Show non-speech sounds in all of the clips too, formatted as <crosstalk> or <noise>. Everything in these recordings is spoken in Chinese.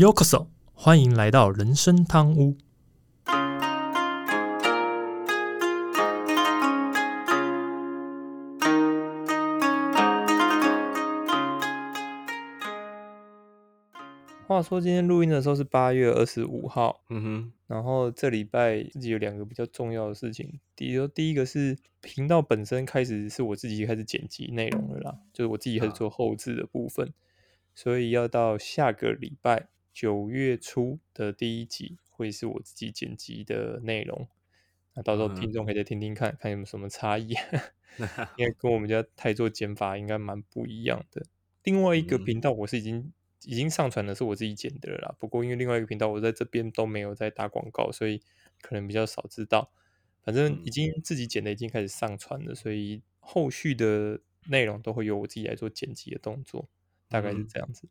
Yokoso，欢迎来到人生汤屋。话说今天录音的时候是八月二十五号，嗯哼，然后这礼拜自己有两个比较重要的事情。第一，第一个是频道本身开始是我自己开始剪辑内容了啦，就是我自己开始做后置的部分，所以要到下个礼拜九月初的第一集会是我自己剪辑的内容。那到时候听众可以再听听看看有没有什么差异 <laughs> <laughs> 因为跟我们家泰做剪法应该蛮不一样的。另外一个频道我是已经。已经上传的是我自己剪的了啦，不过因为另外一个频道我在这边都没有在打广告，所以可能比较少知道。反正已经自己剪的已经开始上传了，所以后续的内容都会由我自己来做剪辑的动作，大概是这样子。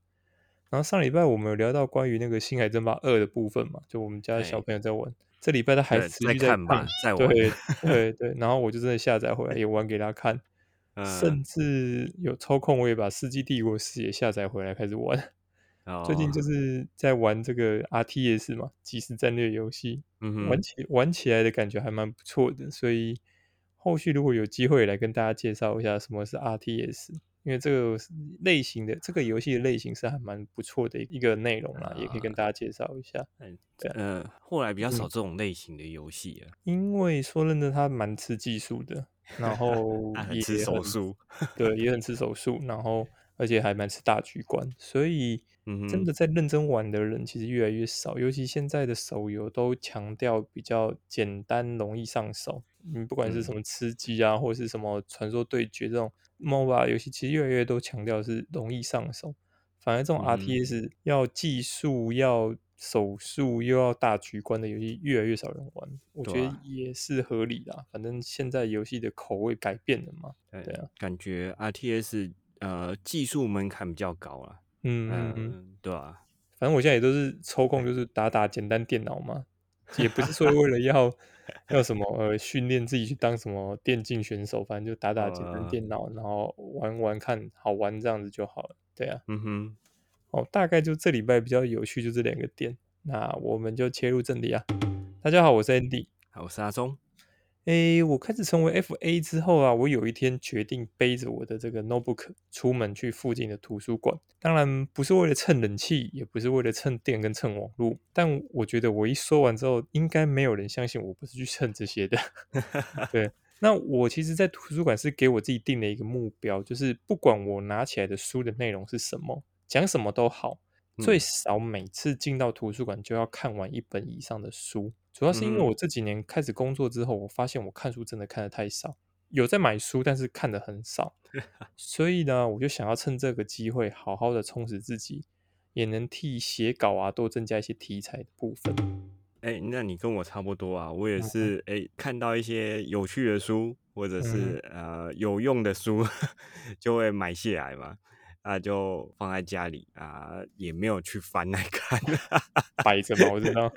然后上礼拜我们有聊到关于那个《星海争霸二》的部分嘛，就我们家小朋友在玩，这礼拜他还持续在看吧，在玩，<laughs> 对对对，然后我就真的下载回来也玩给他看，<laughs> 甚至有抽空我也把《世纪帝国四》也下载回来开始玩。最近就是在玩这个 R T S 嘛，即时战略游戏，玩起玩起来的感觉还蛮不错的，所以后续如果有机会来跟大家介绍一下什么是 R T S，因为这个类型的这个游戏的类型是还蛮不错的一个内容啦，也可以跟大家介绍一下。嗯，对呃，后来比较少这种类型的游戏啊，因为说认真的，它蛮吃技术的，然后 <laughs> 也吃手速，对，也很吃手速，然后而且还蛮吃大局观，所以。<laughs> 真的在认真玩的人其实越来越少，尤其现在的手游都强调比较简单、容易上手。你不管是什么吃鸡啊，或者是什么传说对决这种 MOBA 游戏，其实越来越都强调是容易上手。反而这种 RTS 要技术、要手速又要大局观的游戏，越来越少人玩。我觉得也是合理的。反正现在游戏的口味改变了嘛，对啊，感觉 RTS 呃技术门槛比较高了。嗯嗯嗯，对啊，反正我现在也都是抽空就是打打简单电脑嘛，也不是说为了要要什么呃训练自己去当什么电竞选手，反正就打打简单电脑，然后玩玩看好玩这样子就好了。对啊，嗯哼，哦，大概就这礼拜比较有趣就这两个点，那我们就切入正题啊。大家好，我是 Andy，好，我是阿忠。诶，我开始成为 FA 之后啊，我有一天决定背着我的这个 notebook 出门去附近的图书馆。当然不是为了蹭冷气，也不是为了蹭电跟蹭网络。但我觉得我一说完之后，应该没有人相信我不是去蹭这些的。<laughs> <laughs> 对，那我其实，在图书馆是给我自己定了一个目标，就是不管我拿起来的书的内容是什么，讲什么都好，最少每次进到图书馆就要看完一本以上的书。主要是因为我这几年开始工作之后，我发现我看书真的看的太少，有在买书，但是看的很少，<laughs> 所以呢，我就想要趁这个机会好好的充实自己，也能替写稿啊多增加一些题材的部分。哎，那你跟我差不多啊，我也是哎，看到一些有趣的书或者是呃有用的书，<laughs> 就会买下来嘛。啊，就放在家里啊，也没有去翻来看，<laughs> 摆着嘛，我知道，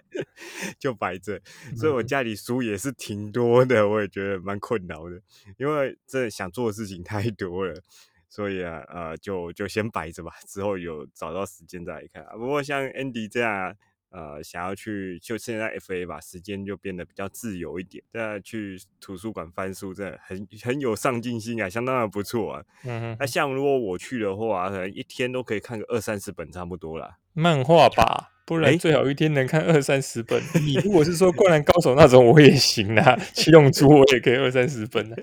就摆着。所以我家里书也是挺多的，我也觉得蛮困扰的，因为这想做的事情太多了，所以啊，呃，就就先摆着吧，之后有找到时间再来看。不过像 Andy 这样。呃，想要去就现在 F A 吧，时间就变得比较自由一点。再去图书馆翻书，真的很很有上进心啊，相当的不错啊。嗯。那像如果我去的话，可能一天都可以看个二三十本，差不多啦。漫画吧，不然最好一天能看二三十本。你如果是说灌篮高手那种，我也行啊。七龙珠我也可以二三十本的，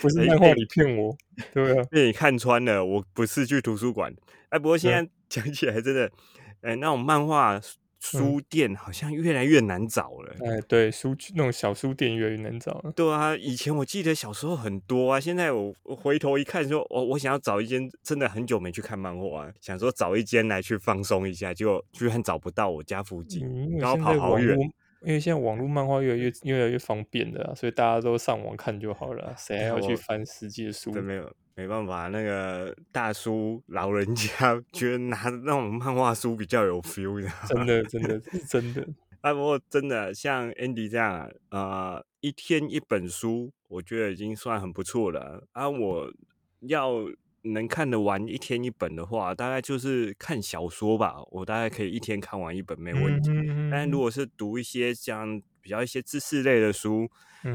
不是漫画你骗我，对啊？被你看穿了，我不是去图书馆。哎，不过现在 <laughs> 讲起来真的，哎，那种漫画。书店好像越来越难找了。哎，对，书那种小书店越来越难找了。对啊，以前我记得小时候很多啊，现在我回头一看，说我我想要找一间，真的很久没去看漫画，啊想说找一间来去放松一下，就居然找不到我家附近，然后跑好远。因为现在网络漫画越来越越来越方便的，所以大家都上网看就好了，谁还要去翻实际的书？没有。没办法，那个大叔老人家 <laughs> 觉得拿那种漫画书比较有 feel 的，真的，真的是真的。<laughs> 啊，不过真的像 Andy 这样，呃，一天一本书，我觉得已经算很不错了。啊，我要能看得完一天一本的话，大概就是看小说吧。我大概可以一天看完一本没问题。但如果是读一些像比较一些知识类的书，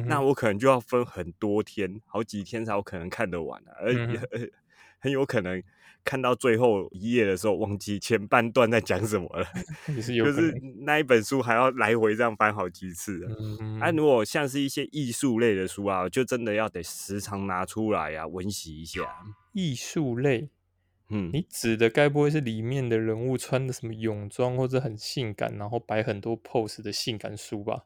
那我可能就要分很多天，好几天才有可能看得完啊，而很有可能。看到最后一页的时候，忘记前半段在讲什么了，<laughs> 就是那一本书还要来回这样翻好几次。嗯，啊，如果像是一些艺术类的书啊，就真的要得时常拿出来啊，温习一下。艺术类，嗯，你指的该不会是里面的人物穿的什么泳装或者很性感，然后摆很多 pose 的性感书吧？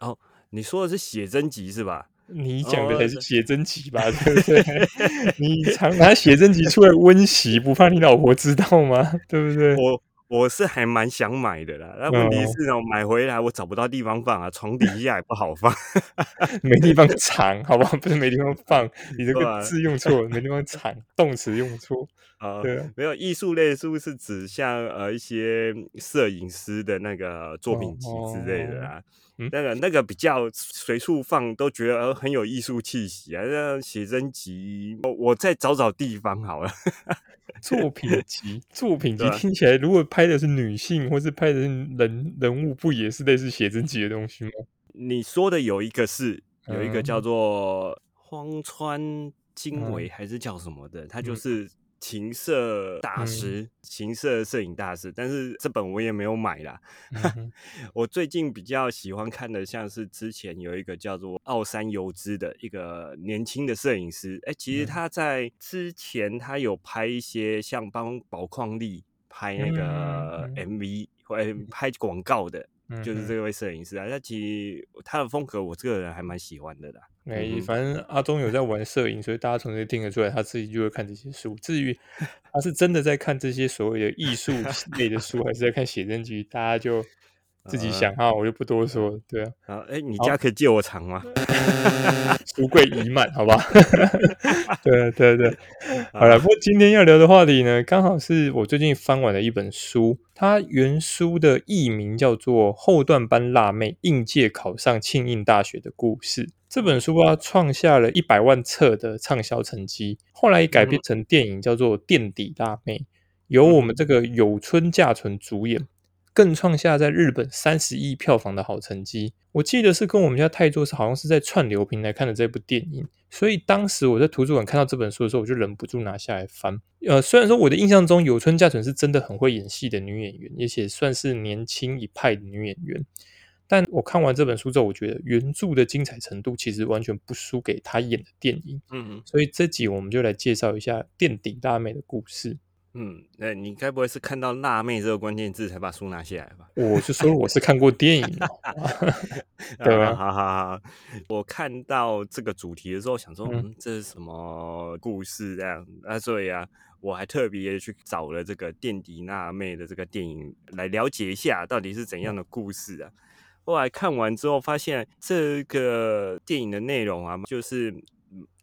哦，你说的是写真集是吧？你讲的才是写真集吧，对不对？<laughs> 你常拿写真集出来温习，不怕你老婆知道吗？<laughs> 对不对？我我是还蛮想买的啦，那问题是呢，买回来我找不到地方放啊，床底下也不好放，<laughs> 没地方藏，好不好？不是没地方放，你这个字用错了，没地方藏，动词用错啊。对，没有艺术类书是指像呃一些摄影师的那个作品集之类的啊。那个那个比较随处放都觉得很有艺术气息啊，像写真集，我我再找找地方好了。<laughs> 作品集，作品集听起来，如果拍的是女性或是拍的是人人物，不也是类似写真集的东西吗？你说的有一个是有一个叫做荒川经纬还是叫什么的，他就是。情色大师，情色摄影大师，但是这本我也没有买啦。<laughs> 我最近比较喜欢看的，像是之前有一个叫做奥山由之的一个年轻的摄影师。哎，其实他在之前他有拍一些像帮宝矿力拍那个 MV 或拍广告的。就是这位摄影师啊，他其实他的风格我这个人还蛮喜欢的啦。哎，反正阿忠有在玩摄影，所以大家从这听得出来，他自己就会看这些书。至于 <laughs> 他是真的在看这些所谓的艺术类的书，还是在看写真集，大家就。自己想哈，我就不多说。对啊，好，哎，你家可以借我藏吗？<laughs> 书柜已满，好吧。<laughs> 对对对，<laughs> 好了。不过今天要聊的话题呢，刚好是我最近翻完的一本书，它原书的译名叫做《后段班辣妹应届考上庆应大学的故事》。这本书啊，创下了一百万册的畅销成绩，后来改编成电影，叫做《垫底辣妹》，由我们这个有村架纯主演。更创下在日本三十亿票房的好成绩。我记得是跟我们家泰座是好像是在串流平台看的这部电影，所以当时我在图书馆看到这本书的时候，我就忍不住拿下来翻。呃，虽然说我的印象中有村架纯是真的很会演戏的女演员，而且算是年轻一派的女演员，但我看完这本书之后，我觉得原著的精彩程度其实完全不输给她演的电影。嗯，所以这集我们就来介绍一下垫底辣妹的故事。嗯，那你该不会是看到“辣妹”这个关键字才把书拿下来吧？我就说我是看过电影，<laughs> 对吧？好好好，我看到这个主题的时候，想说，嗯，这是什么故事？这样啊，所以啊，我还特别去找了这个垫底辣妹的这个电影来了解一下，到底是怎样的故事啊？后来看完之后，发现这个电影的内容啊，就是。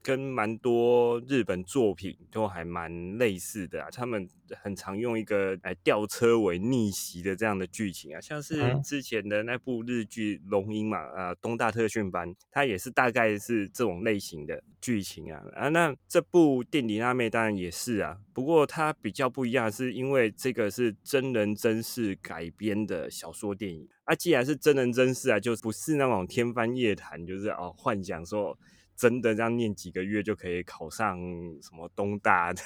跟蛮多日本作品都还蛮类似的啊，他们很常用一个来吊车尾逆袭的这样的剧情啊，像是之前的那部日剧《龙樱》嘛，啊，东大特训班，它也是大概是这种类型的剧情啊，啊，那这部《垫底辣妹》当然也是啊，不过它比较不一样，是因为这个是真人真事改编的小说电影啊，既然是真人真事啊，就不是那种天方夜谭，就是哦幻想说。真的这样念几个月就可以考上什么东大的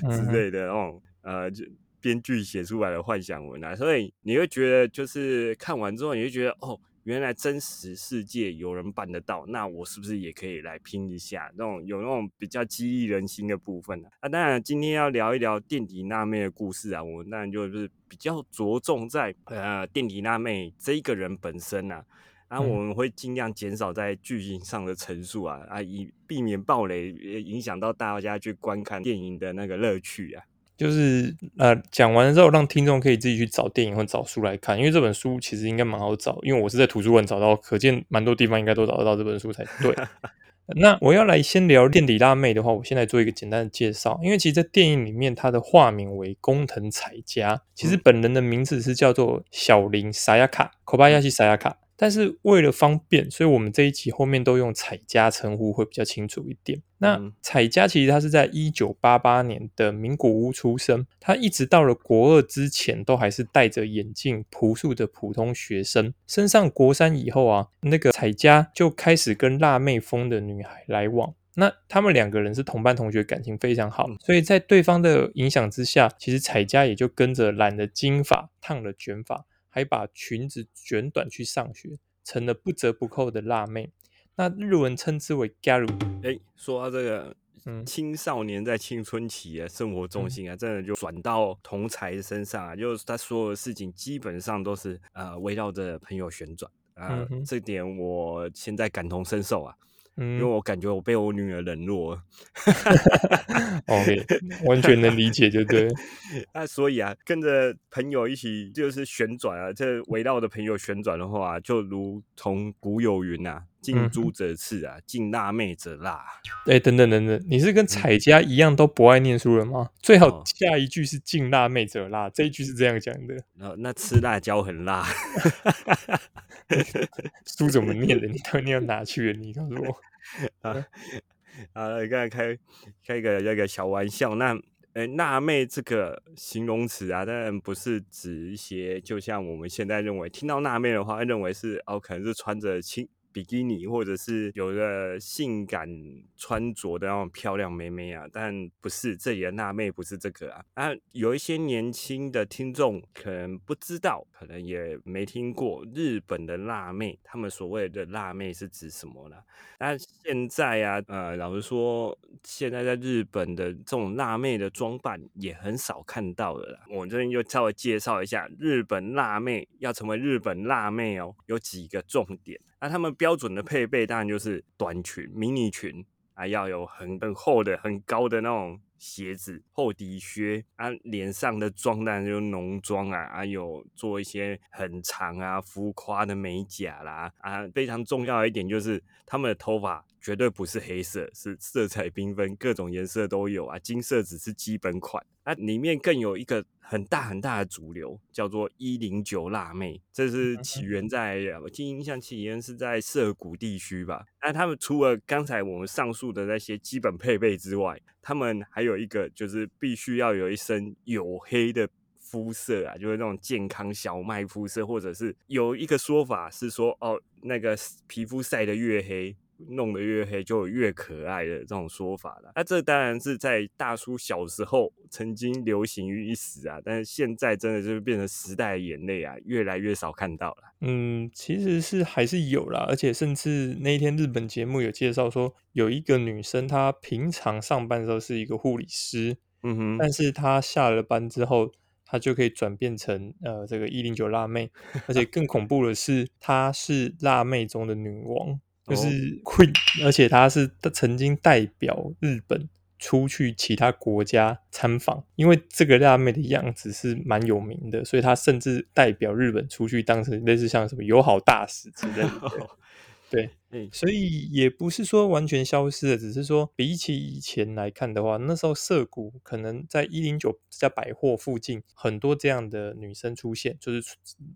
<laughs> 之类的那种呃，就编剧写出来的幻想文啊，所以你会觉得就是看完之后，你就觉得哦，原来真实世界有人办得到，那我是不是也可以来拼一下？那种有那种比较激励人心的部分呢？啊，当然今天要聊一聊垫底辣妹的故事啊，我当然就是比较着重在呃垫底辣妹这一个人本身啊。然后我们会尽量减少在剧情上的陈述啊啊，以避免暴雷影响到大家去观看电影的那个乐趣啊。就是呃，讲完了之后，让听众可以自己去找电影或找书来看，因为这本书其实应该蛮好找，因为我是在图书馆找到，可见蛮多地方应该都找得到这本书才对。<laughs> 那我要来先聊垫底辣妹的话，我先来做一个简单的介绍，因为其实，在电影里面，她的化名为工藤彩佳，其实本人的名字是叫做小林沙亚卡，口巴亚西沙亚卡。但是为了方便，所以我们这一集后面都用彩家称呼会比较清楚一点。那彩家其实他是在一九八八年的名古屋出生，他一直到了国二之前都还是戴着眼镜、朴素的普通学生。升上国三以后啊，那个彩家就开始跟辣妹风的女孩来往。那他们两个人是同班同学，感情非常好，所以在对方的影响之下，其实彩家也就跟着染了金发、烫了卷发，还把裙子卷短去上学，成了不折不扣的辣妹。那日文称之为 garu。哎，说到这个，嗯，青少年在青春期啊，生活重心啊，真的就转到同才身上啊，就是他所有的事情基本上都是呃围绕着朋友旋转啊，这点我现在感同身受啊。因为我感觉我被我女儿冷落了，<laughs> OK，完全能理解，就对。那 <laughs> 所以啊，跟着朋友一起就是旋转啊，这围绕的朋友旋转的话，就如同古有云呐：“近朱者赤啊，近辣妹者辣。”哎，等等等等，你是跟彩家一样都不爱念书了吗？最好下一句是“近辣妹者辣”，这一句是这样讲的。那那吃辣椒很辣。<laughs> <laughs> 书怎么念的？你到底要哪去了？你告诉我 <laughs> 啊啊！刚才开开一个那个小玩笑。那呃，辣妹这个形容词啊，当然不是指一些，就像我们现在认为，听到辣妹的话，认为是哦，可能是穿着轻。比基尼，或者是有个性感穿着的那种漂亮妹妹啊，但不是这里的辣妹，不是这个啊啊！有一些年轻的听众可能不知道，可能也没听过日本的辣妹，他们所谓的辣妹是指什么呢？但现在啊，呃，老实说，现在在日本的这种辣妹的装扮也很少看到了啦。我这边就稍微介绍一下，日本辣妹要成为日本辣妹哦，有几个重点。那他们标准的配备当然就是短裙、迷你裙啊，要有很很厚的、很高的那种鞋子、厚底靴啊，脸上的妆当然就浓妆啊，啊有做一些很长啊、浮夸的美甲啦啊，非常重要的一点就是他们的头发。绝对不是黑色，是色彩缤纷，各种颜色都有啊。金色只是基本款，那里面更有一个很大很大的主流，叫做一零九辣妹，这是起源在，我记印象起源是在涩谷地区吧。那他们除了刚才我们上述的那些基本配备之外，他们还有一个就是必须要有一身黝黑的肤色啊，就是那种健康小麦肤色，或者是有一个说法是说，哦，那个皮肤晒得越黑。弄得越黑就越可爱的这种说法了，那这当然是在大叔小时候曾经流行于一时啊，但是现在真的就是变成时代的眼泪啊，越来越少看到了。嗯，其实是还是有啦，而且甚至那一天日本节目有介绍说，有一个女生她平常上班的时候是一个护理师，嗯哼，但是她下了班之后，她就可以转变成呃这个一零九辣妹，而且更恐怖的是，她是辣妹中的女王。就是 Queen，而且他是曾经代表日本出去其他国家参访，因为这个辣妹的样子是蛮有名的，所以他甚至代表日本出去当成类似像什么友好大使之类的。<laughs> 对，所以也不是说完全消失了，只是说比起以前来看的话，那时候涩谷可能在一零九家百货附近很多这样的女生出现，就是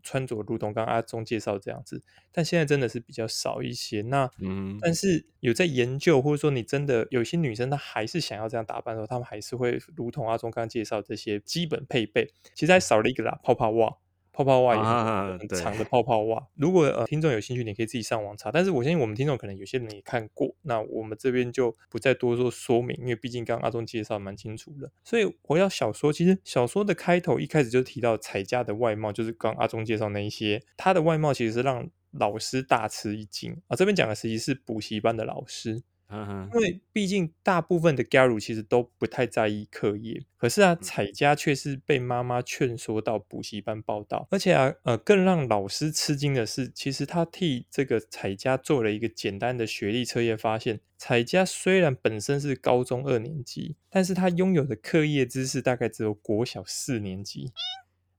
穿着如同刚刚阿忠介绍这样子，但现在真的是比较少一些。那嗯，但是有在研究，或者说你真的有些女生她还是想要这样打扮的时候，她们还是会如同阿忠刚刚介绍这些基本配备，其实还少了一个啦，泡泡袜。泡泡袜也很长的泡泡袜。如果呃听众有兴趣，你可以自己上网查。但是我相信我们听众可能有些人也看过，那我们这边就不再多做说明，因为毕竟刚刚阿忠介绍蛮清楚的。所以我要小说，其实小说的开头一开始就提到彩家的外貌，就是刚阿忠介绍那一些，他的外貌其实是让老师大吃一惊啊。这边讲的实际是补习班的老师。因为毕竟大部分的 Garu 其实都不太在意课业，可是啊，彩家却是被妈妈劝说到补习班报道，而且啊，呃，更让老师吃惊的是，其实他替这个彩家做了一个简单的学历测验，发现彩家虽然本身是高中二年级，但是他拥有的课业知识大概只有国小四年级。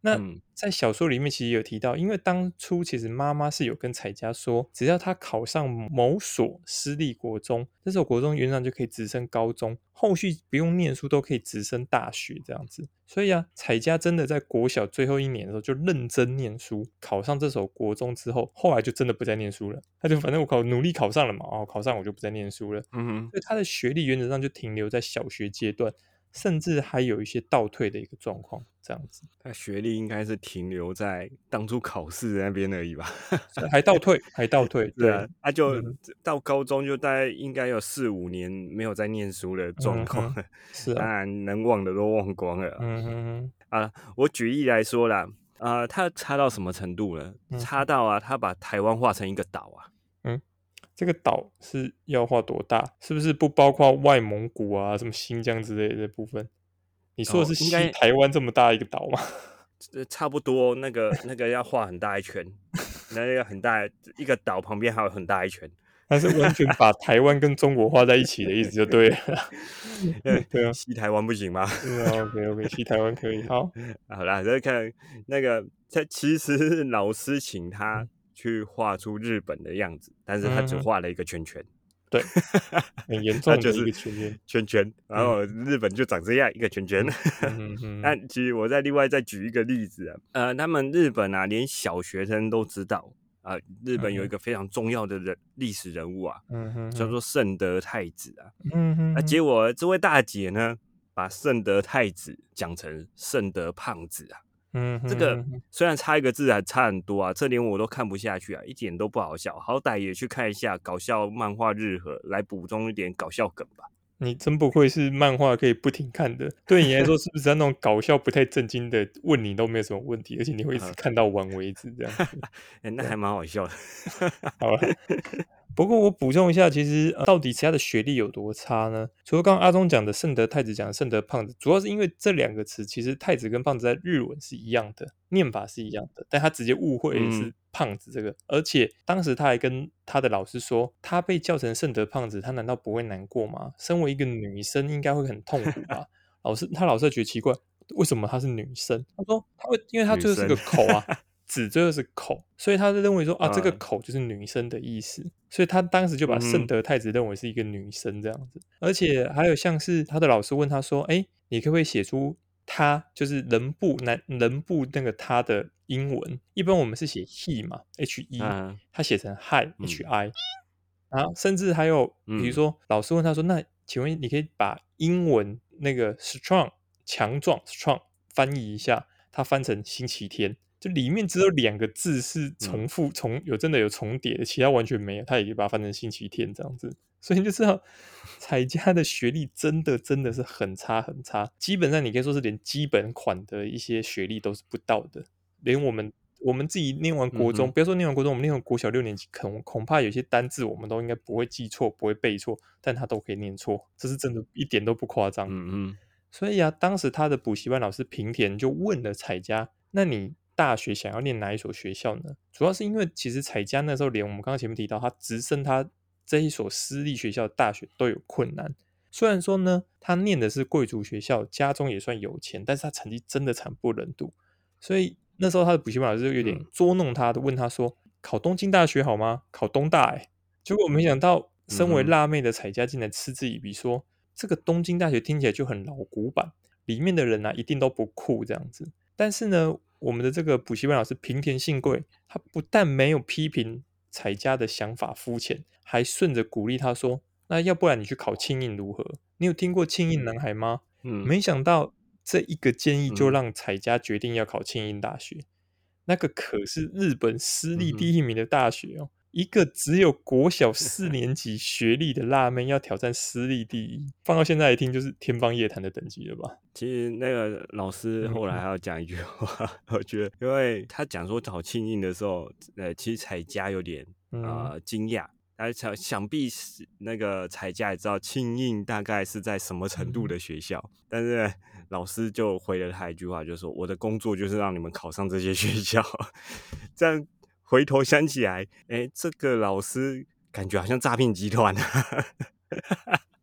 那嗯在小说里面其实有提到，因为当初其实妈妈是有跟彩家说，只要他考上某所私立国中，这所国中原上就可以直升高中，后续不用念书都可以直升大学这样子。所以啊，彩家真的在国小最后一年的时候就认真念书，考上这所国中之后，后来就真的不再念书了。他就反正我考努力考上了嘛，哦，考上我就不再念书了。嗯哼，所以他的学历原则上就停留在小学阶段，甚至还有一些倒退的一个状况，这样子他学历应该是停留在当初考试那边而已吧？还倒退，还倒退，<laughs> 对啊，他就嗯到高中就大概应该有四五年没有在念书的状况嗯了，是当啊，然能忘的都忘光了啊。嗯哼哼，啊，我举例来说啦，啊、他差到什么程度呢？嗯差到啊，他把台湾画成一个岛啊。这个岛是要画多大？是不是不包括外蒙古啊、什么新疆之类的部分？你说的是西哦应该台湾这么大一个岛吗？<laughs> 呃，差不多那个那个要画很大一圈，那个很大一个岛旁边还有很大一圈。他是完全把台湾跟中国画在一起的意思就对了啦。<laughs> <laughs> 对啊，西台湾不行吗？对啊，OK OK，西台湾可以。好，好啦，再看那个，他其实是老师请他嗯去画出日本的样子，但是他只嗯画了一个圈圈，对，<laughs> 很严重的一他就是个圈圈。<laughs> 圈圈，然后日本就长这样一个圈圈。<laughs> 那其实我再另外再举一个例子啊，呃，他们日本啊，连小学生都知道啊、日本有一个非常重要的人历史人物啊，嗯，叫做圣德太子啊。嗯哼，那结果这位大姐呢，把圣德太子讲成圣德胖子啊。嗯，这个虽然差一个字还差很多啊，这连我都看不下去啊，一点都不好笑。好歹也去看一下搞笑漫画日和，来补充一点搞笑梗吧。你真不愧是漫画可以不停看的。对你来说，是不是那种搞笑不太正经的问你都没有什么问题，而且你会一直看到完为止这样子？<laughs> 哎、那还蛮好笑的。好了，<laughs> 不过我补充一下，其实、呃到底其他的学历有多差呢？除了刚刚阿忠讲的圣德太子讲的圣德胖子，主要是因为这两个词其实太子跟胖子在日文是一样的，念法是一样的，但他直接误会的是嗯胖子这个，而且当时他还跟他的老师说，他被叫成圣德胖子，他难道不会难过吗？身为一个女生，应该会很痛苦吧？<laughs> 老师，他老师觉得奇怪，为什么她是女生？他说他会，因为他女最后是个口啊，<laughs> 子最后是口，所以他就认为说啊，这个嗯口就是女生的意思，所以他当时就把圣德太子认为是一个女生这样子，而且还有像是他的老师问他说，哎，你可不可以写出他就是人部男人部那个他的英文？一般我们是写 he 嘛，h e，、嗯他写成 hi 嗯 h i，、然后甚至还有比如嗯说老师问他说，那请问你可以把英文那个 strong 强壮 strong 翻译一下，他翻成星期天。就里面只有两个字是重复重有真的有重叠的，其他完全没有，他也可以把它翻成星期天这样子，所以你就知道彩家的学历真的真的是很差很差，基本上你可以说是连基本款的一些学历都是不到的，连我们我们自己念完国中，嗯不要说念完国中，我们念完国小六年级，恐恐怕有些单字我们都应该不会记错，不会背错，但他都可以念错，这是真的一点都不夸张。嗯嗯所以啊，当时他的补习班老师平田就问了彩家：“那你大学想要念哪一所学校呢？”主要是因为其实彩家那时候连我们刚刚前面提到，他直升他这一所私立学校的大学都有困难。虽然说呢，他念的是贵族学校，家中也算有钱，但是他成绩真的惨不忍睹。所以那时候他的补习班老师就有点嗯捉弄他的，问他说：“考东京大学好吗？考东大、欸？”结果没想到，身为辣妹的彩佳竟然嗤之以鼻说：“这个东京大学听起来就很老古板，里面的人啊一定都不酷这样子。”但是呢，我们的这个补习班老师平田信贵，他不但没有批评彩家的想法肤浅，还顺着鼓励他说：“那要不然你去考庆应如何？你有听过庆应男孩吗？”嗯，没想到这一个建议就嗯让彩家决定要考庆应大学，那个可是日本私立第一名的大学哦。一个只有国小四年级学历的辣妹要挑战私立第一，放到现在来听就是天方夜谭的等级了吧？其实那个老师后来还要讲一句话，<laughs> 我觉得，因为他讲说找庆应的时候，呃，其实彩家有点嗯。呃惊讶，他想想必是那个彩家也知道庆应大概是在什么程度的学校，但是老师就回了他一句话，就说我的工作就是让你们考上这些学校，<laughs> 这样回头想起来，哎，这个老师感觉好像诈骗集团啊。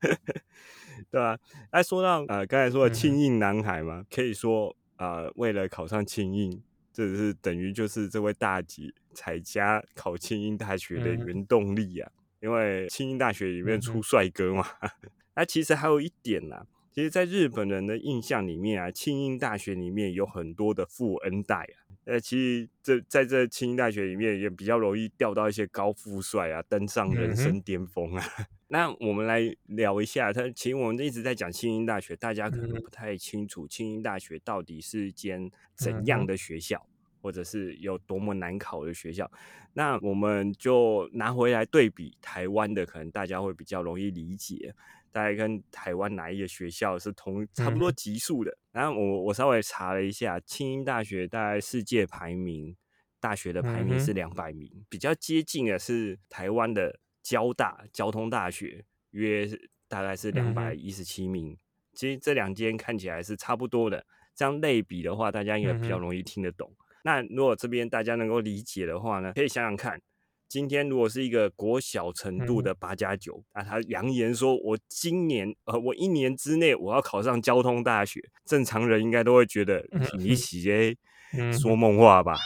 <laughs> 对吧、哎，说到呃，刚才说的庆应男孩嘛，可以说啊，为了考上庆应，这是等于就是这位大姐彩家考庆应大学的原动力啊。因为庆应大学里面出帅哥嘛。<laughs> 那其实还有一点呢，其实，在日本人的印象里面啊，庆应大学里面有很多的富恩代啊。呃，其实这在这清英大学里面也比较容易钓到一些高富帅啊，登上人生巅峰啊。<laughs> 那我们来聊一下，他其实我们一直在讲清英大学，大家可能不太清楚清英大学到底是间怎样的学校，或者是有多么难考的学校。那我们就拿回来对比台湾的，可能大家会比较容易理解。大概跟台湾哪一个学校是同差不多级数的？然后我我稍微查了一下，清英大学大概世界排名大学的排名是两百名，比较接近的是台湾的交大交通大学，约大概是两百一十七名。其实这两间看起来是差不多的，这样类比的话，大家应该比较容易听得懂。那如果这边大家能够理解的话呢，可以想想看。今天如果是一个国小程度的八加九，那他扬言说：“我今年呃，我一年之内我要考上交通大学。”正常人应该都会觉得你喜诶说梦话吧？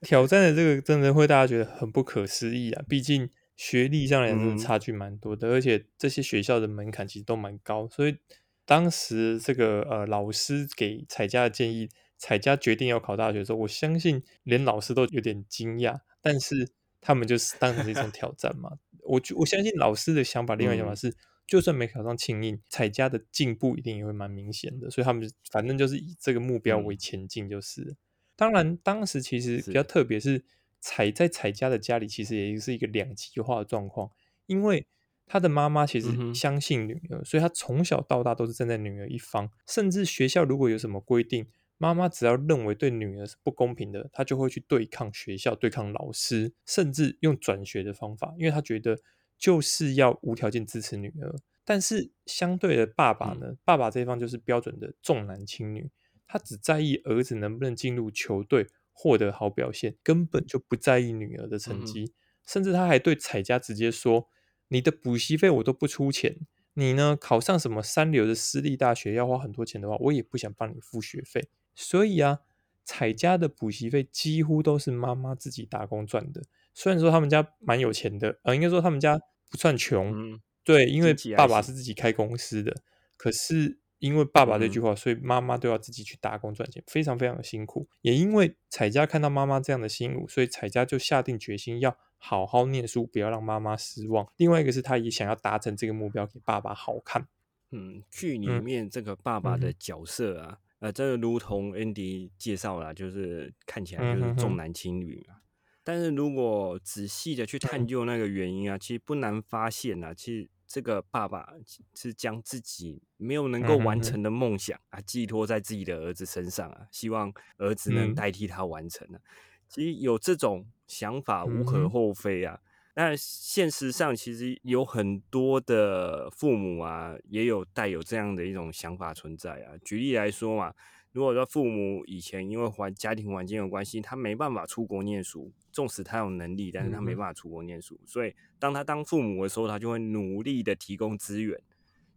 挑战的这个真的会大家觉得很不可思议啊！毕竟学历上来说差距蛮多的，而且这些学校的门槛其实都蛮高，所以当时这个呃老师给彩家的建议，彩家决定要考大学的时候，我相信连老师都有点惊讶，但是。他们就是当成是一种挑战嘛，我我相信老师的想法，另外想法是，就算没考上庆应，彩家的进步一定也会蛮明显的，所以他们反正就是以这个目标为前进，就是。当然，当时其实比较特别是彩在彩家的家里，其实也是一个两极化的状况，因为他的妈妈其实相信女儿，所以他从小到大都是站在女儿一方，甚至学校如果有什么规定。妈妈只要认为对女儿是不公平的，她就会去对抗学校、对抗老师，甚至用转学的方法，因为她觉得就是要无条件支持女儿。但是相对的，爸爸呢？爸爸这一方就是标准的重男轻女，他只在意儿子能不能进入球队获得好表现，根本就不在意女儿的成绩。甚至他还对彩家直接说：“你的补习费我都不出钱，你呢考上什么三流的私立大学要花很多钱的话，我也不想帮你付学费。”所以啊，彩家的补习费几乎都是妈妈自己打工赚的。虽然说他们家蛮有钱的，呃，应该说他们家不算穷，对，因为爸爸是自己开公司的。可是因为爸爸这句话，所以妈妈都要自己去打工赚钱，非常非常的辛苦。也因为彩家看到妈妈这样的辛苦，所以彩家就下定决心要好好念书，不要让妈妈失望。另外一个是，他也想要达成这个目标，给爸爸好看。嗯，剧里面这个爸爸的角色啊。呃，这个如同 Andy 介绍了，就是看起来就是重男轻女嘛。但是如果仔细的去探究那个原因啊，其实不难发现啊，其实这个爸爸是将自己没有能够完成的梦想啊，寄托在自己的儿子身上啊，希望儿子能代替他完成啊。其实有这种想法无可厚非啊。但现实上，其实有很多的父母啊，也有带有这样的一种想法存在啊。举例来说嘛，如果说父母以前因为环家庭环境有关系，他没办法出国念书，纵使他有能力，但是他没办法出国念书，所以当他当父母的时候，他就会努力的提供资源。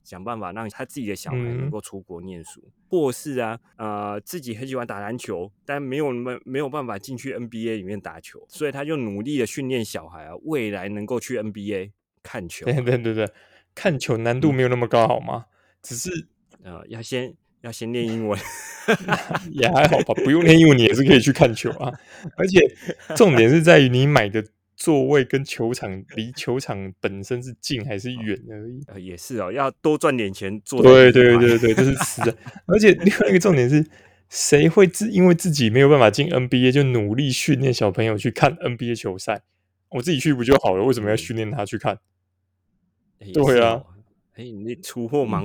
想办法让他自己的小孩能够出国念书，或是啊，呃，自己很喜欢打篮球，但没有没没有办法进去 NBA 里面打球，所以他就努力的训练小孩啊，未来能够去 NBA 看球。对对对对，看球难度没有那么高，好吗？只是呃，要先要先练英文，<laughs> 也还好吧，不用练英文你也是可以去看球啊。而且重点是在于你买的。座位跟球场 <laughs> 离球场本身是近还是远而已？呃，也是哦，要多赚点钱做。对对对对，这是实的。<laughs> 而且另外一个重点是，谁会自因为自己没有办法进 NBA 就努力训练小朋友去看 NBA 球赛？我自己去不就好了？为什么要训练他去看？对啊，哎，你出货盲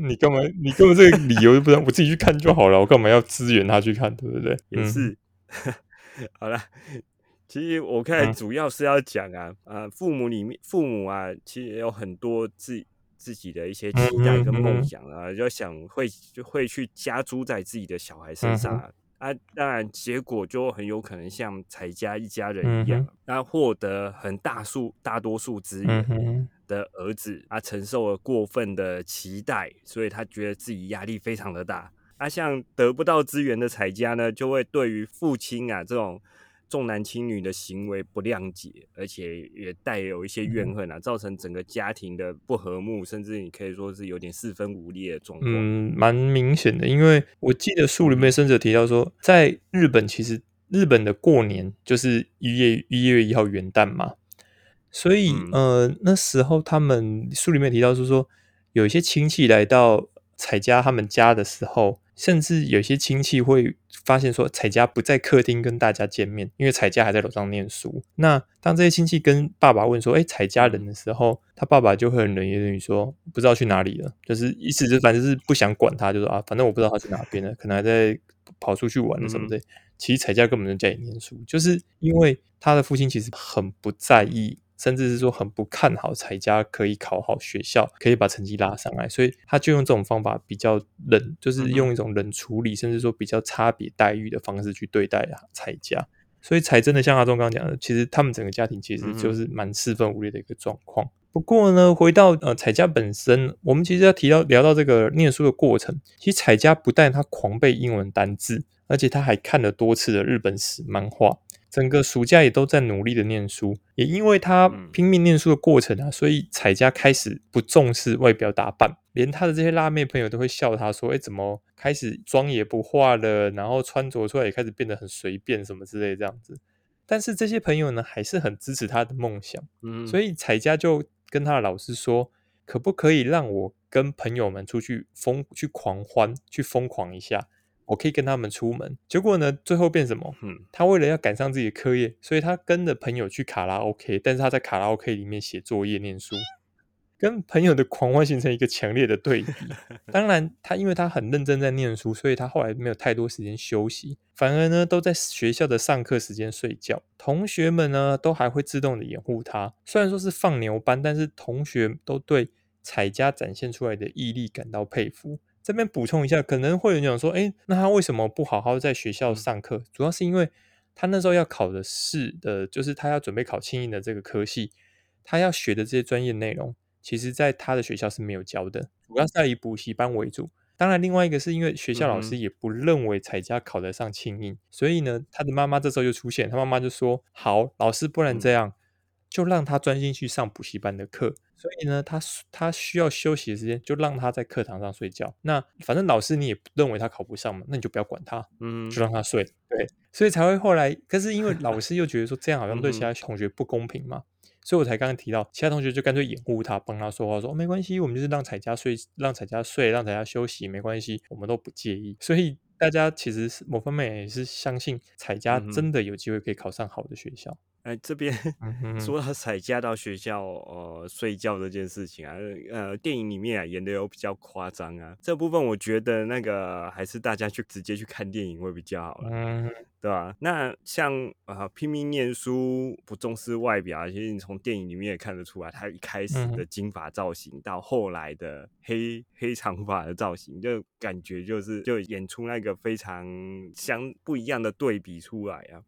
你干嘛？你根本这个理由就不知道，我自己去看就好了，我干嘛要支援他去看？对不对？也是。<laughs> 好了。其实我看主要是要讲啊，啊，父母里面父母啊，其实有很多自自己的一些期待跟梦想啊，就想会就会去加诸在自己的小孩身上啊，当然结果就很有可能像彩家一家人一样，那获得很大数大多数资源的儿子，他承受了过分的期待，所以他觉得自己压力非常的大。啊，像得不到资源的彩家呢，就会对于父亲啊这种重男轻女的行为不谅解，而且也带有一些怨恨啊，造成整个家庭的不和睦，甚至你可以说是有点四分五裂的状况。嗯，蛮明显的，因为我记得书里面甚至提到说，在日本其实日本的过年就是一月一月一号元旦嘛，所以呃那时候他们书里面提到是说，有一些亲戚来到。彩家他们家的时候，甚至有些亲戚会发现说，彩家不在客厅跟大家见面，因为彩家还在楼上念书。那当这些亲戚跟爸爸问说：“哎，彩家人的时候”，他爸爸就会很冷言冷语说：“不知道去哪里了。”就是意思就，反正是不想管他，就说啊，反正我不知道他去哪边了，可能还在跑出去玩了什么的。其实彩家根本就在念书，就是因为他的父亲其实很不在意。甚至是说很不看好彩家可以考好学校，可以把成绩拉上来，所以他就用这种方法比较冷，就是用一种冷处理，甚至说比较差别待遇的方式去对待彩家。所以才真的像阿忠刚刚讲的，其实他们整个家庭其实就是蛮四分五裂的一个状况。不过呢，回到呃彩家本身，我们其实要提到聊到这个念书的过程，其实彩家不但他狂背英文单字，而且他还看了多次的日本史漫画。整个暑假也都在努力的念书，也因为他拼命念书的过程啊，所以彩家开始不重视外表打扮，连他的这些辣妹朋友都会笑他说：“哎，怎么开始妆也不化了，然后穿着出来也开始变得很随便什么之类这样子。”但是这些朋友呢，还是很支持他的梦想，嗯，所以彩家就跟他的老师说：“可不可以让我跟朋友们出去疯去狂欢，去疯狂一下？”我可以跟他们出门，结果呢，最后变什么？嗯，他为了要赶上自己的课业，所以他跟着朋友去卡拉 OK，但是他在卡拉 OK 里面写作业、念书，跟朋友的狂欢形成一个强烈的对比。<laughs> 当然，他因为他很认真在念书，所以他后来没有太多时间休息，反而呢都在学校的上课时间睡觉。同学们呢都还会自动的掩护他，虽然说是放牛班，但是同学都对彩家展现出来的毅力感到佩服。这边补充一下，可能会有人讲说，哎，那他为什么不好好在学校上课？主要是因为他那时候要考的试的，就是他要准备考清音的这个科系，他要学的这些专业内容，其实在他的学校是没有教的，主要是以补习班为主。当然，另外一个是因为学校老师也不认为彩家考得上清音，所以呢，他的妈妈这时候就出现，他妈妈就说：“好，老师，不然这样。”就让他专心去上补习班的课，所以呢，他他需要休息的时间，就让他在课堂上睡觉。那反正老师你也认为他考不上嘛，那你就不要管他，嗯，就让他睡。对，所以才会后来，可是因为 <laughs> 老师又觉得说这样好像对其他同学不公平嘛，所以我才刚刚提到，其他同学就干脆掩护他，帮他说话，说没关系，我们就是让彩家睡，让彩家睡，让彩家休息，没关系，我们都不介意。所以大家其实是某方面也是相信彩家真的有机会可以考上好的学校。哎，这边 <laughs> 说到彩家到学校呃睡觉这件事情啊，呃，电影里面啊演的有比较夸张啊，这部分我觉得那个还是大家去直接去看电影会比较好了，嗯，对吧？那像啊拼命念书不重视外表，其实你从电影里面也看得出来，他一开始的金发造型到后来的黑黑长发的造型，就感觉就是就演出那个非常相不一样的对比出来啊。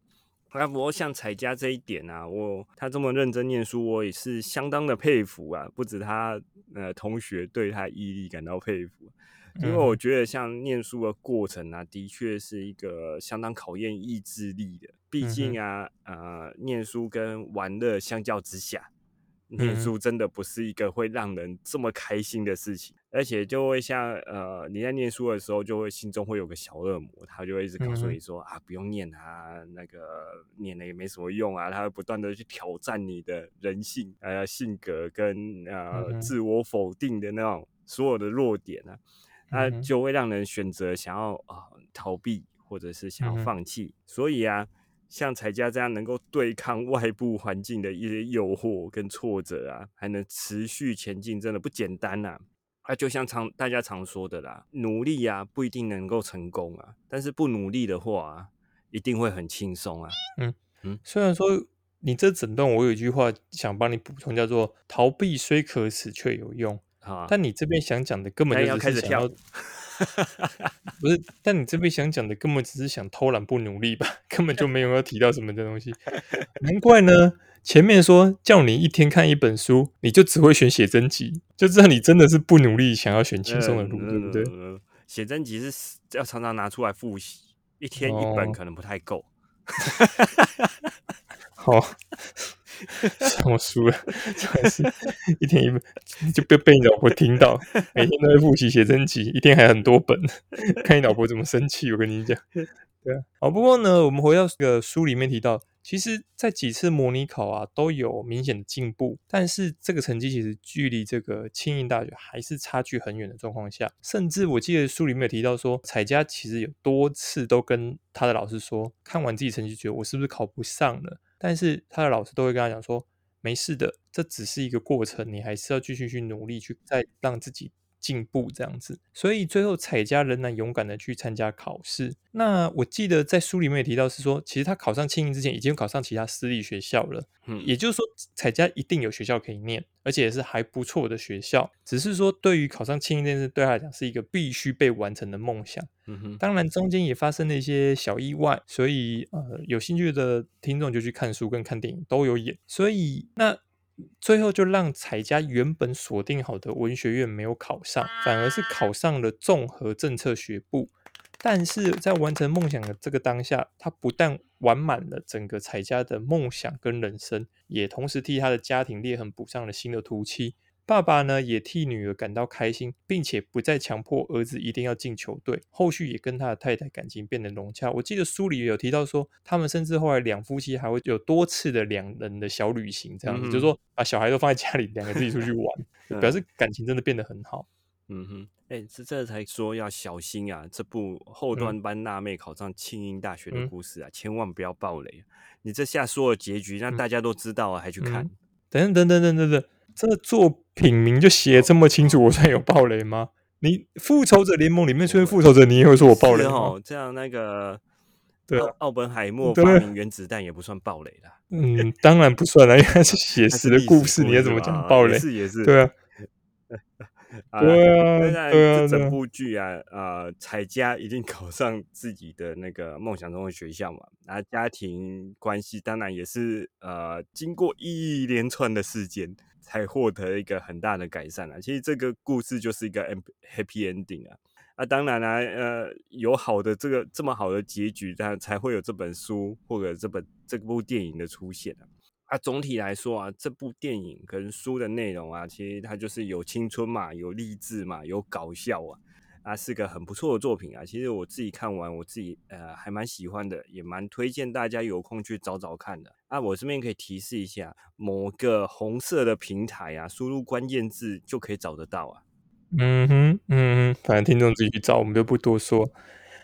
那不过像彩家这一点啊，我他这么认真念书，我也是相当的佩服啊。不止他呃同学对他毅力感到佩服，因为我觉得像念书的过程啊，的确是一个相当考验意志力的。毕竟啊，呃，念书跟玩乐相较之下。念书真的不是一个会让人这么开心的事情，而且就会像呃你在念书的时候，就会心中会有个小恶魔，他就会一直告诉你说啊不用念啊，那个念了也没什么用啊，他会不断的去挑战你的人性呃性格跟呃自我否定的那种所有的弱点啊，那就会让人选择想要啊逃避或者是想要放弃，所以啊。像彩家这样能够对抗外部环境的一些诱惑跟挫折啊，还能持续前进，真的不简单呐！啊，就像常大家常说的啦，努力啊不一定能够成功啊，但是不努力的话，一定会很轻松啊。嗯嗯，虽然说你这整段我有一句话想帮你补充，叫做“逃避虽可耻却有用”，啊但你这边想讲的根本就是想要。不是，但你这边想讲的根本只是想偷懒不努力吧？根本就没有要提到什么的东西。<laughs> 难怪呢，前面说叫你一天看一本书，你就只会选写真集，就知道你真的是不努力，想要选轻松的路，对不对？写真集是要常常拿出来复习，一天一本可能不太够。<laughs> 好，算我输了，<laughs> 真是一天一本就被被你老婆听到，每天都在复习写真集，一天还很多本，看你老婆怎么生气。我跟你讲，对啊。好，不过呢，我们回到这个书里面提到。其实，在几次模拟考啊，都有明显的进步，但是这个成绩其实距离这个庆应大学还是差距很远的状况下，甚至我记得书里面有提到说，彩佳其实有多次都跟他的老师说，看完自己成绩，觉得我是不是考不上了，但是他的老师都会跟他讲说，没事的，这只是一个过程，你还是要继续去努力，去再让自己。进步这样子，所以最后彩家仍然勇敢的去参加考试。那我记得在书里面也提到是说，其实他考上庆应之前已经考上其他私立学校了。嗯，也就是说彩家一定有学校可以念，而且也是还不错的学校。只是说对于考上庆应这件事，对他来讲是一个必须被完成的梦想。嗯哼，当然中间也发生了一些小意外，所以呃有兴趣的听众就去看书跟看电影都有演。所以那。最后就让彩家原本锁定好的文学院没有考上，反而是考上了综合政策学部。但是在完成梦想的这个当下，他不但完满了整个彩家的梦想跟人生，也同时替他的家庭裂痕补上了新的涂漆。爸爸呢也替女儿感到开心，并且不再强迫儿子一定要进球队。后续也跟他的太太感情变得融洽。我记得书里有提到说，他们甚至后来两夫妻还会有多次的两人的小旅行，这样子，就是说把小孩都放在家里，两个自己出去玩，<laughs> 表示感情真的变得很好。嗯哼，哎，这这才说要小心啊！这部后段班辣妹考上庆应大学的故事啊，千万不要暴雷。你这下说了结局，让大家都知道了，还去看？等等等等等等。这作品名就写这么清楚，我算有暴雷吗？你复仇者联盟里面出现复仇者，你也会说我暴雷哦？这样那个对奥本海默发明原子弹也不算暴雷啦。嗯，当然不算了，因为是 <laughs> 写实的故事，你要怎么讲暴雷？是也是 <laughs> 对啊。对啊，对啊，这整部剧啊，呃，彩家一定考上自己的那个梦想中的学校嘛，然后家庭关系当然也是呃，经过一连串的事件才获得一个很大的改善啊。其实这个故事就是一个 happy ending 啊，啊，当然啦，呃，有好的这个这么好的结局，它才会有这本书或者这本这部电影的出现啊。啊，总体来说啊，这部电影跟书的内容啊，其实它就是有青春嘛，有励志嘛，有搞笑啊，啊，是个很不错的作品啊。其实我自己看完，我自己呃还蛮喜欢的，也蛮推荐大家有空去找找看的。啊，我这边可以提示一下，某个红色的平台啊，输入关键字就可以找得到啊。嗯哼，嗯哼，反正听众自己去找，我们就不多说，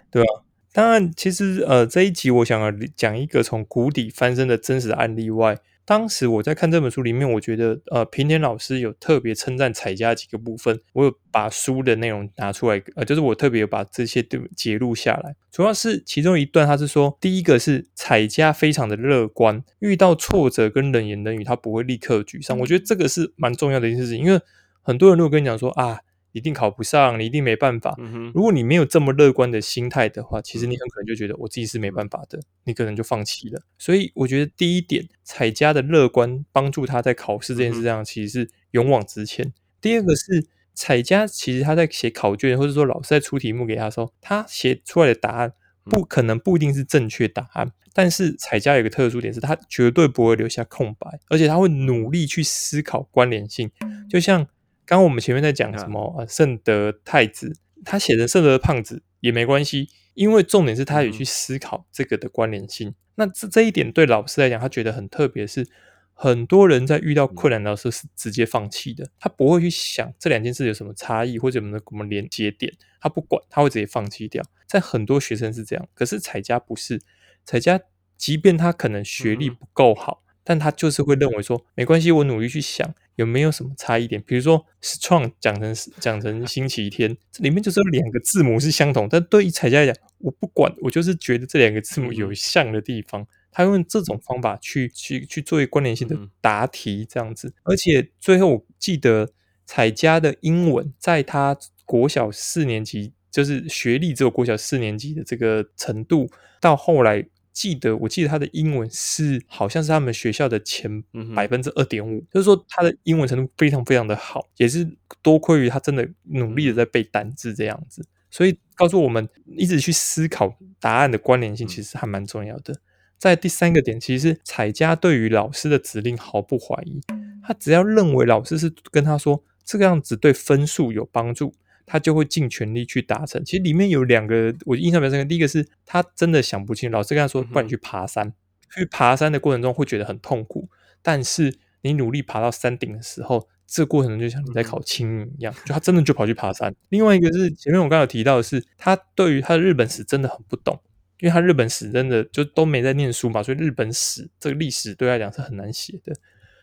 对吧？当然，其实呃这一集我想要讲一个从谷底翻身的真实案例外。当时我在看这本书里面，我觉得呃平田老师有特别称赞彩家几个部分，我有把书的内容拿出来，呃，就是我特别把这些都截录下来。主要是其中一段，他是说，第一个是彩家非常的乐观，遇到挫折跟冷言冷语，他不会立刻沮丧。我觉得这个是蛮重要的一件事情，因为很多人如果跟你讲说啊。一定考不上，你一定没办法。如果你没有这么乐观的心态的话，其实你很可能就觉得我自己是没办法的，你可能就放弃了。所以我觉得第一点，彩家的乐观帮助他在考试这件事上其实是勇往直前。第二个是彩家，其实他在写考卷或者说老师在出题目给他的时候，他写出来的答案不可能不一定是正确答案。但是彩家有个特殊点是，他绝对不会留下空白，而且他会努力去思考关联性，就像。刚刚我们前面在讲什么啊？圣德太子他写的圣德胖子也没关系，因为重点是他有去思考这个的关联性。那这这一点对老师来讲，他觉得很特别，是很多人在遇到困难的时候是直接放弃的，他不会去想这两件事有什么差异或者什么什么连接点，他不管，他会直接放弃掉。在很多学生是这样，可是彩家不是，彩家即便他可能学历不够好。但他就是会认为说没关系，我努力去想有没有什么差异点。比如说，strong 讲成讲成星期天，这里面就是有两个字母是相同，但对于彩家来讲，我不管，我就是觉得这两个字母有像的地方。他用这种方法去去去做一个关联性的答题，这样子。而且最后我记得彩家的英文，在他国小四年级，就是学历只有国小四年级的这个程度，到后来。记得，我记得他的英文是好像是他们学校的前百分之二点五，就是说他的英文程度非常非常的好，也是多亏于他真的努力的在背单字这样子。所以告诉我们，一直去思考答案的关联性，其实还蛮重要的。在第三个点，其实彩家对于老师的指令毫不怀疑，他只要认为老师是跟他说这个样子对分数有帮助，他就会尽全力去达成。其实里面有两个我印象比较深刻，第一个是他真的想不清，老师跟他说，不然你去爬山，去爬山的过程中会觉得很痛苦，但是你努力爬到山顶的时候，这过程中就像你在考清明一样，就他真的就跑去爬山。另外一个是前面我刚刚有提到的是，他对于他的日本史真的很不懂。因为他日本史真的就都没在念书嘛，所以日本史这个历史对他讲是很难写的。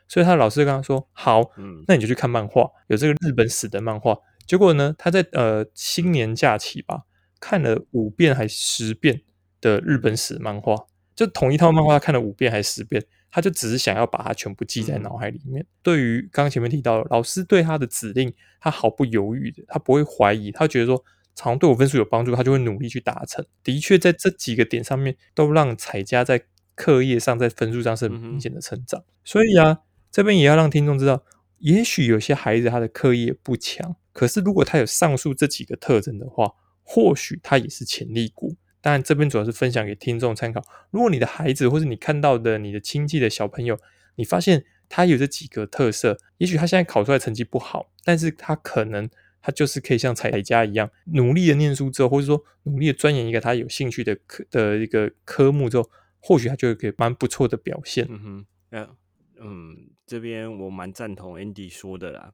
所以他老师跟他说：“好，那你就去看漫画，有这个日本史的漫画。”结果呢，他在呃新年假期吧，看了五遍还十遍的日本史漫画，就同一套漫画，看了五遍还十遍，他就只是想要把它全部记在脑海里面。对于刚刚前面提到老师对他的指令，他毫不犹豫的，他不会怀疑，他觉得说。常对我分数有帮助，他就会努力去达成。的确，在这几个点上面，都让彩家在课业上、在分数上是明显的成长。所以啊，这边也要让听众知道，也许有些孩子他的课业不强，可是如果他有上述这几个特征的话，或许他也是潜力股。当然，这边主要是分享给听众参考。如果你的孩子或者你看到的你的亲戚的小朋友，你发现他有这几个特色，也许他现在考出来成绩不好，但是他可能。他就是可以像彩彩家一样努力的念书之后，或者说努力的钻研一个他有兴趣的科的一个科目之后，或许他就可以蛮不错的表现。嗯哼，嗯，这边我蛮赞同 Andy 说的啦，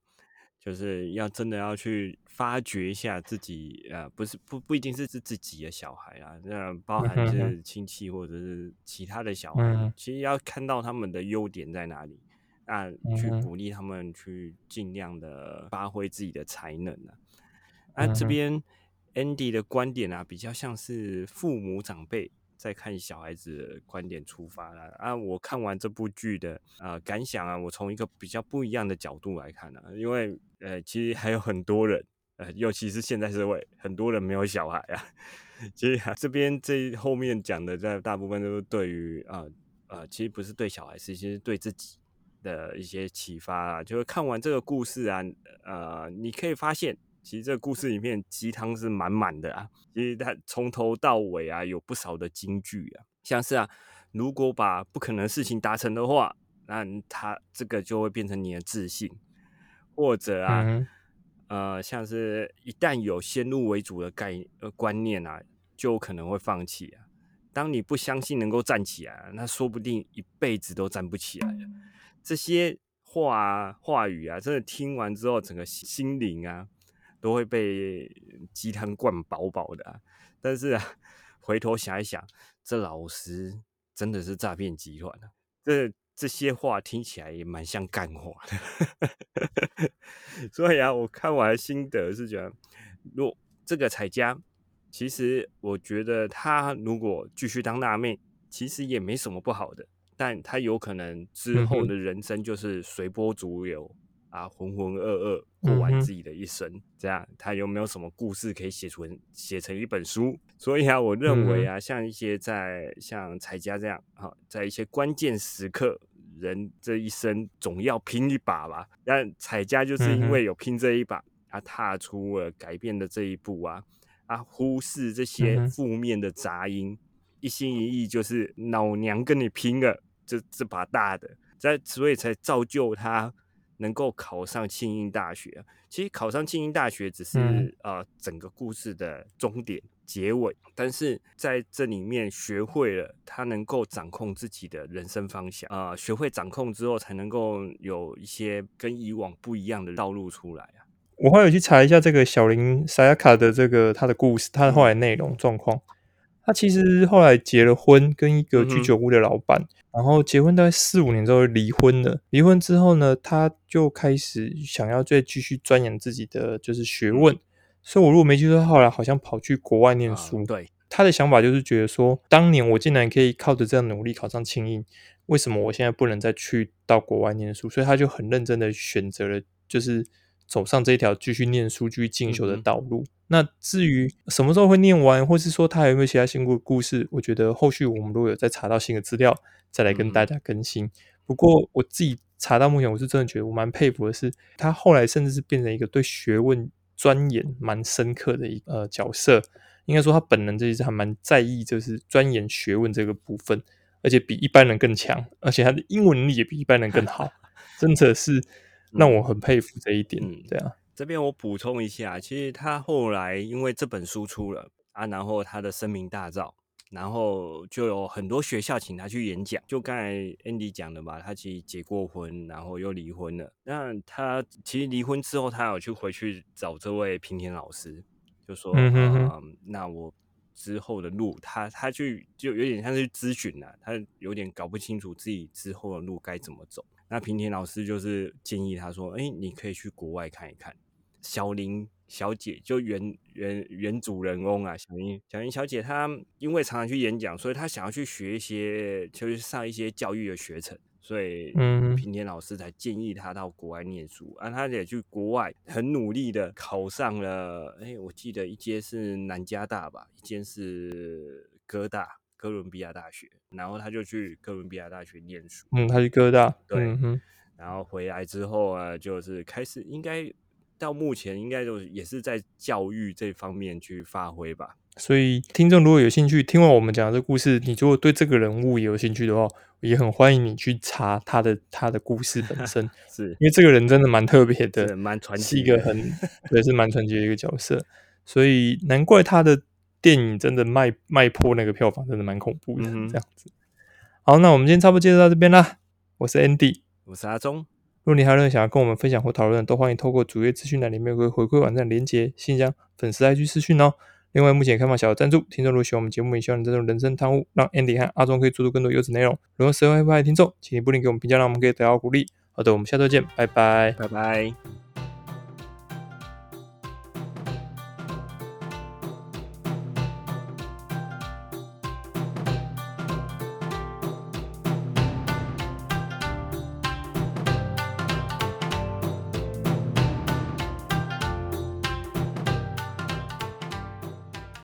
就是要真的要去发掘一下自己呃，不是不不一定是是自己的小孩啦，那包含是亲戚或者是其他的小孩，其实要看到他们的优点在哪里。那，去鼓励他们去尽量的发挥自己的才能啊。啊，这边 Andy 的观点啊，比较像是父母长辈在看小孩子观点出发了啊。我看完这部剧的啊感想啊，我从一个比较不一样的角度来看呢，因为呃，其实还有很多人呃，尤其是现在社会，很多人没有小孩啊。<laughs> 其实这边这后面讲的，在大部分都是对于啊啊，其实不是对小孩，是其实对自己。的一些启发啊，就是看完这个故事啊，呃，你可以发现，其实这个故事里面鸡汤是满满的啊。其实它从头到尾啊，有不少的金句啊，像是啊，如果把不可能事情达成的话，那它这个就会变成你的自信，或者啊，呃，像是一旦有先入为主的概呃观念啊，就可能会放弃啊。当你不相信能够站起来，那说不定一辈子都站不起来了。这些话啊、话语啊，真的听完之后，整个心灵啊，都会被鸡汤灌饱饱的。啊。但是啊，<laughs> 回头想一想，这老师真的是诈骗集团啊！这这些话听起来也蛮像干话的。<laughs> 所以啊，我看完心得是觉得，若这个彩家，其实我觉得他如果继续当辣妹，其实也没什么不好的。但他有可能之后的人生就是随波逐流啊，浑浑噩噩过完自己的一生，这样他有没有什么故事可以写成写成一本书？所以啊，我认为啊，像一些在像彩家这样啊，在一些关键时刻，人这一生总要拼一把吧。但彩家就是因为有拼这一把，他踏出了改变的这一步啊，啊，忽视这些负面的杂音，一心一意就是老娘跟你拼了。这这把大的，在所以才造就他能够考上庆应大学。其实考上庆应大学只是呃整个故事的终点结尾，但是在这里面学会了他能够掌控自己的人生方向啊，学会掌控之后，才能够有一些跟以往不一样的道路出来啊。我后来去查一下这个小林沙亚卡的这个他的故事，他的后来内容状况。他其实后来结了婚，跟一个居酒屋的老板，然后结婚大概四五年之后离婚了。离婚之后呢，他就开始想要再继续钻研自己的就是学问。所以我如果没记错，后来好像跑去国外念书。对，他的想法就是觉得说，当年我竟然可以靠着这样努力考上清英，为什么我现在不能再去到国外念书？所以他就很认真的选择了，就是。走上这一条继续念书、继续进修的道路。那至于什么时候会念完，或是说他有没有其他新故故事，我觉得后续我们如果有再查到新的资料，再来跟大家更新。不过我自己查到目前，我是真的觉得我蛮佩服的是，他后来甚至是变成一个对学问钻研蛮深刻的一呃角色。应该说他本人这一次还蛮在意，就是钻研学问这个部分，而且比一般人更强，而且他的英文能力也比一般人更好，<laughs> 真的是让我很佩服这一点。对啊，这边我补充一下，其实他后来因为这本书出了啊，然后他的声名大噪。然后就有很多学校请他去演讲，就刚才 Andy 讲的嘛，他其实结过婚，然后又离婚了。那他其实离婚之后，他有去回去找这位平田老师，就说：“嗯，那我之后的路，他他去就有点像是咨询了，他有点搞不清楚自己之后的路该怎么走。那平田老师就是建议他说：，哎，你可以去国外看一看，小林。”小姐就原原原主人翁啊，小林小林小姐，她因为常常去演讲，所以她想要去学一些，就是上一些教育的学程，所以嗯平田老师才建议她到国外念书啊。她也去国外很努力的考上了，哎，我记得一间是南加大吧，一间是哥大哥伦比亚大学，然后他就去哥伦比亚大学念书。嗯，他去哥大，对，然后回来之后啊，就是开始应该。到目前应该就也是在教育这方面去发挥吧。所以听众如果有兴趣听完我们讲的这故事，你如果对这个人物有兴趣的话，也很欢迎你去查他的他的故事本身，<laughs> 是因为这个人真的蛮特别的，蛮传奇，是一个很 <laughs> 也是蛮传奇的一个角色。所以难怪他的电影真的卖卖破那个票房，真的蛮恐怖的这样子。好，那我们今天差不多介绍到这边啦。我是 Andy，我是阿忠。如果你还有任何想要跟我们分享或讨论的，都欢迎透过主页资讯栏里面有个回馈网站连接，信箱、粉丝 IG 私讯哦。另外，目前开放小额赞助，听众如果喜欢我们节目，也希望你这种人生贪污，让 Andy 和阿忠可以做出更多优质内容。如果喜欢 h i 的听众，请你不吝给我们评价，让我们可以得到鼓励。好的，我们下周见，拜拜，拜拜。